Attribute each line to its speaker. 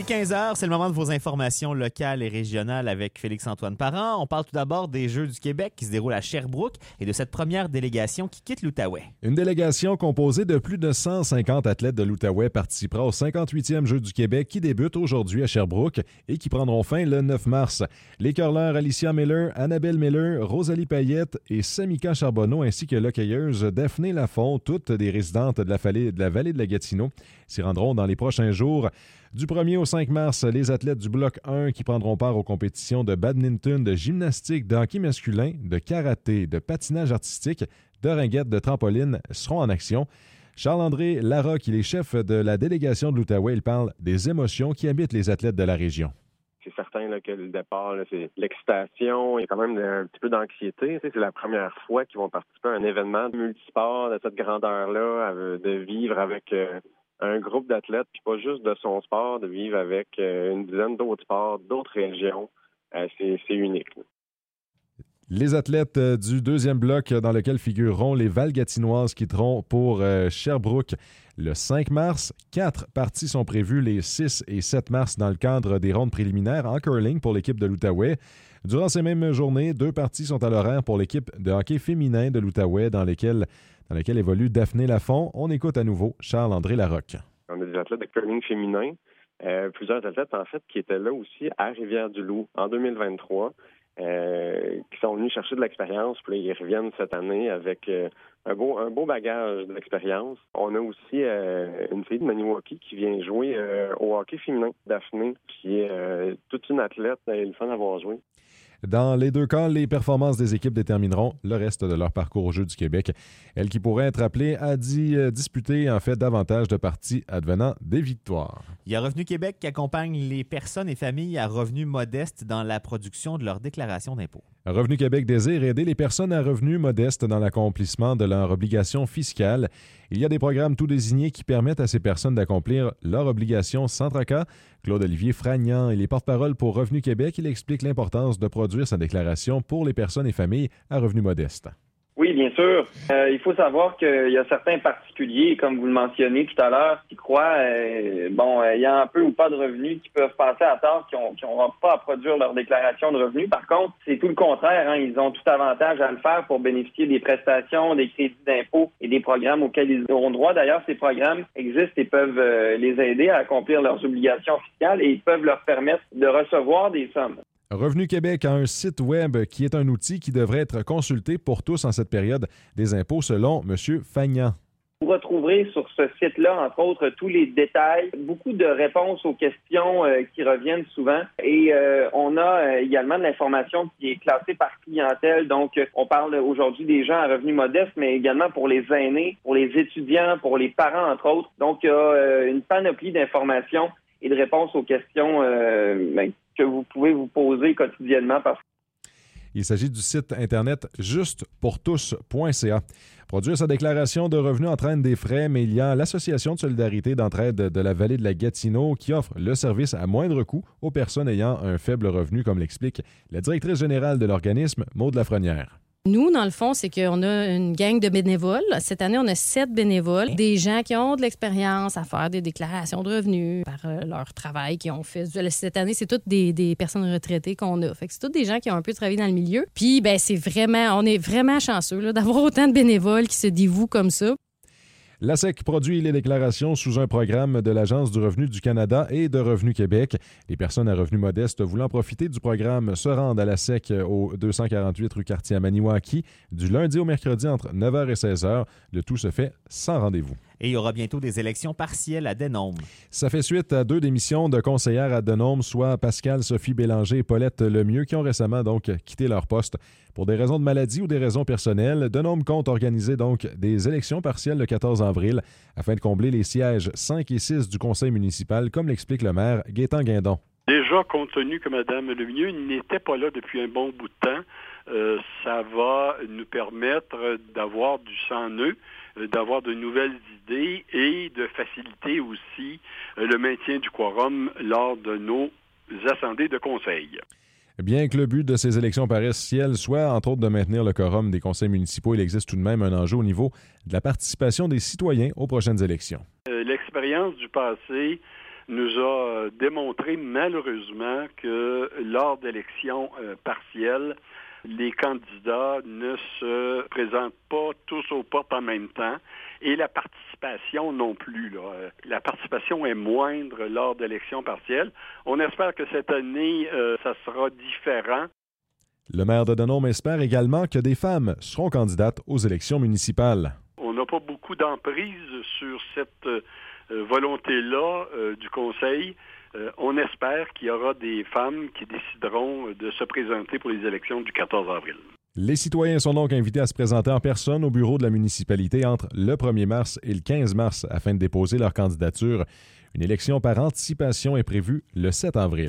Speaker 1: Il est 15h, c'est le moment de vos informations locales et régionales avec Félix-Antoine Parent. On parle tout d'abord des Jeux du Québec qui se déroulent à Sherbrooke et de cette première délégation qui quitte l'Outaouais.
Speaker 2: Une délégation composée de plus de 150 athlètes de l'Outaouais participera au 58e Jeux du Québec qui débute aujourd'hui à Sherbrooke et qui prendront fin le 9 mars. Les curleurs Alicia Miller, Annabelle Miller, Rosalie Payette et Samika Charbonneau ainsi que l'hockeyeuse Daphné Lafont, toutes des résidentes de la, vallée de la Gatineau, s'y rendront dans les prochains jours. Du 1er au 5 mars, les athlètes du bloc 1 qui prendront part aux compétitions de badminton, de gymnastique, de hockey masculin, de karaté, de patinage artistique, de ringuette, de trampoline seront en action. Charles-André Larocque, il est chef de la délégation de l'Outaouais. Il parle des émotions qui habitent les athlètes de la région.
Speaker 3: C'est certain que le départ, c'est l'excitation. Il y a quand même un petit peu d'anxiété. C'est la première fois qu'ils vont participer à un événement multisport de cette grandeur-là, de vivre avec euh, un groupe d'athlètes, puis pas juste de son sport, de vivre avec euh, une dizaine d'autres sports, d'autres régions. Euh, c'est unique.
Speaker 2: Les athlètes euh, du deuxième bloc dans lequel figureront les Valgatinoises quitteront pour Sherbrooke le 5 mars. Quatre parties sont prévues les 6 et 7 mars dans le cadre des rondes préliminaires en curling pour l'équipe de l'Outaouais. Durant ces mêmes journées, deux parties sont à l'horaire pour l'équipe de hockey féminin de l'Outaouais dans lesquelles dans laquelle évolue Daphné Lafont. On écoute à nouveau Charles-André Larocque.
Speaker 3: On a des athlètes de curling féminin, euh, plusieurs athlètes en fait qui étaient là aussi à Rivière-du-Loup en 2023, euh, qui sont venus chercher de l'expérience, puis ils reviennent cette année avec euh, un beau un beau bagage d'expérience. On a aussi une fille de Maniwaki qui vient jouer au hockey féminin, Daphné, qui est toute une athlète, elle est le fun d'avoir joué.
Speaker 2: Dans les deux cas, les performances des équipes détermineront le reste de leur parcours au Jeux du Québec. Elles qui pourraient être appelées à euh, disputer en fait davantage de parties advenant des victoires.
Speaker 1: Il y a Revenu Québec qui accompagne les personnes et familles à revenus modestes dans la production de leur déclaration d'impôt.
Speaker 2: Revenu Québec désire aider les personnes à revenus modestes dans l'accomplissement de leurs obligations fiscales. Il y a des programmes tout désignés qui permettent à ces personnes d'accomplir leurs obligations sans tracas. Claude-Olivier Fragnan, il est porte-parole pour Revenu Québec. Il explique l'importance de produire sa déclaration pour les personnes et familles à revenus modestes.
Speaker 4: Bien sûr. Euh, il faut savoir qu'il y a certains particuliers, comme vous le mentionnez tout à l'heure, qui croient, euh, bon, ayant un peu ou pas de revenus, qui peuvent passer à tort, qui n'auront pas à produire leur déclaration de revenus. Par contre, c'est tout le contraire. Hein. Ils ont tout avantage à le faire pour bénéficier des prestations, des crédits d'impôt et des programmes auxquels ils auront droit. D'ailleurs, ces programmes existent et peuvent euh, les aider à accomplir leurs obligations fiscales et ils peuvent leur permettre de recevoir des sommes.
Speaker 2: Revenu Québec a un site web qui est un outil qui devrait être consulté pour tous en cette période des impôts, selon M. Fagnan.
Speaker 4: Vous retrouverez sur ce site-là, entre autres, tous les détails, beaucoup de réponses aux questions euh, qui reviennent souvent. Et euh, on a euh, également de l'information qui est classée par clientèle. Donc, on parle aujourd'hui des gens à revenus modestes, mais également pour les aînés, pour les étudiants, pour les parents, entre autres. Donc, il y a une panoplie d'informations et de réponses aux questions ben, que vous pouvez vous poser quotidiennement.
Speaker 2: Il s'agit du site Internet justepourtous.ca. Produire sa déclaration de revenus entraîne des frais, mais il y a l'Association de solidarité d'entraide de la vallée de la Gatineau qui offre le service à moindre coût aux personnes ayant un faible revenu, comme l'explique la directrice générale de l'organisme, Maude Lafrenière.
Speaker 5: Nous, dans le fond, c'est qu'on a une gang de bénévoles. Cette année, on a sept bénévoles, des gens qui ont de l'expérience à faire des déclarations de revenus par euh, leur travail qu'ils ont fait. Cette année, c'est toutes des, personnes retraitées qu'on a. Fait que c'est toutes des gens qui ont un peu travaillé dans le milieu. Puis, ben, c'est vraiment, on est vraiment chanceux d'avoir autant de bénévoles qui se dévouent comme ça.
Speaker 2: La SEC produit les déclarations sous un programme de l'Agence du revenu du Canada et de Revenu Québec. Les personnes à revenus modestes voulant profiter du programme se rendent à la SEC au 248 rue Cartier à Maniwaki du lundi au mercredi entre 9h et 16h. Le tout se fait sans rendez-vous.
Speaker 1: Et il y aura bientôt des élections partielles à Denôme.
Speaker 2: Ça fait suite à deux démissions de conseillères à Denôme, soit Pascal Sophie Bélanger et Paulette Lemieux, qui ont récemment donc quitté leur poste. Pour des raisons de maladie ou des raisons personnelles, Denôme compte organiser donc des élections partielles le 14 avril afin de combler les sièges 5 et 6 du conseil municipal, comme l'explique le maire Gaétan Guindon.
Speaker 6: Déjà, compte tenu que Mme Lemieux n'était pas là depuis un bon bout de temps, euh, ça va nous permettre d'avoir du sang neuf euh, d'avoir de nouvelles idées et de faciliter aussi euh, le maintien du quorum lors de nos assemblées de conseil.
Speaker 2: Bien que le but de ces élections partielles soit, entre autres, de maintenir le quorum des conseils municipaux, il existe tout de même un enjeu au niveau de la participation des citoyens aux prochaines élections.
Speaker 6: Euh, l'expérience du passé nous a démontré malheureusement que lors d'élections partielles, les candidats ne se présentent pas tous aux portes en même temps et la participation non plus. La participation est moindre lors d'élections partielles. On espère que cette année, ça sera différent.
Speaker 2: Le maire de Denon espère également que des femmes seront candidates aux élections municipales.
Speaker 6: On n'a pas beaucoup d'emprise sur cette euh, volonté-là euh, du Conseil. Euh, on espère qu'il y aura des femmes qui décideront de se présenter pour les élections du 14 avril.
Speaker 2: Les citoyens sont donc invités à se présenter en personne au bureau de la municipalité entre le 1er mars et le 15 mars afin de déposer leur candidature. Une élection par anticipation est prévue le 7 avril.